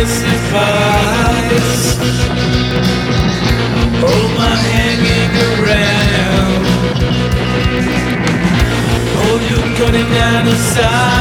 mystifies. Oh, my hanging around. Oh, you're cutting down the side.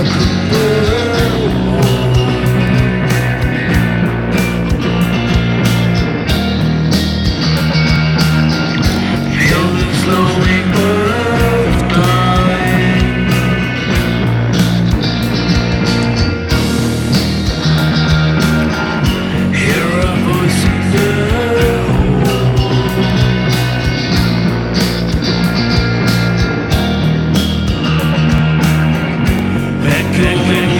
the Hold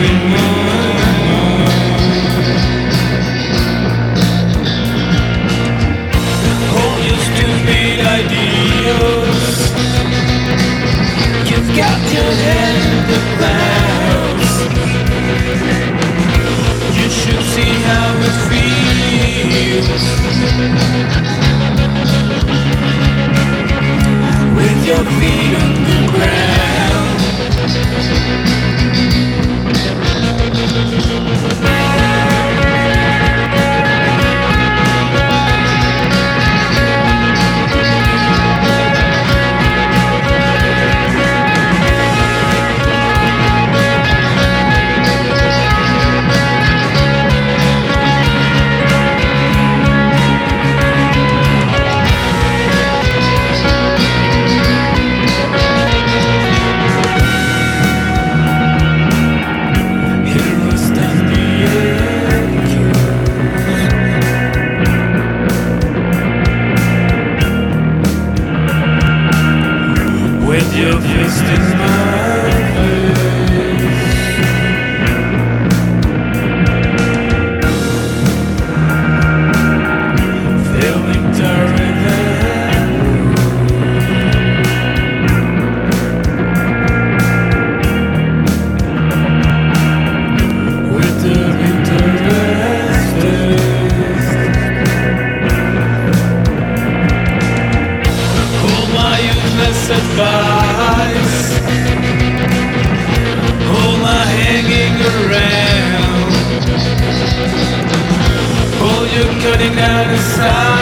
Can't stop.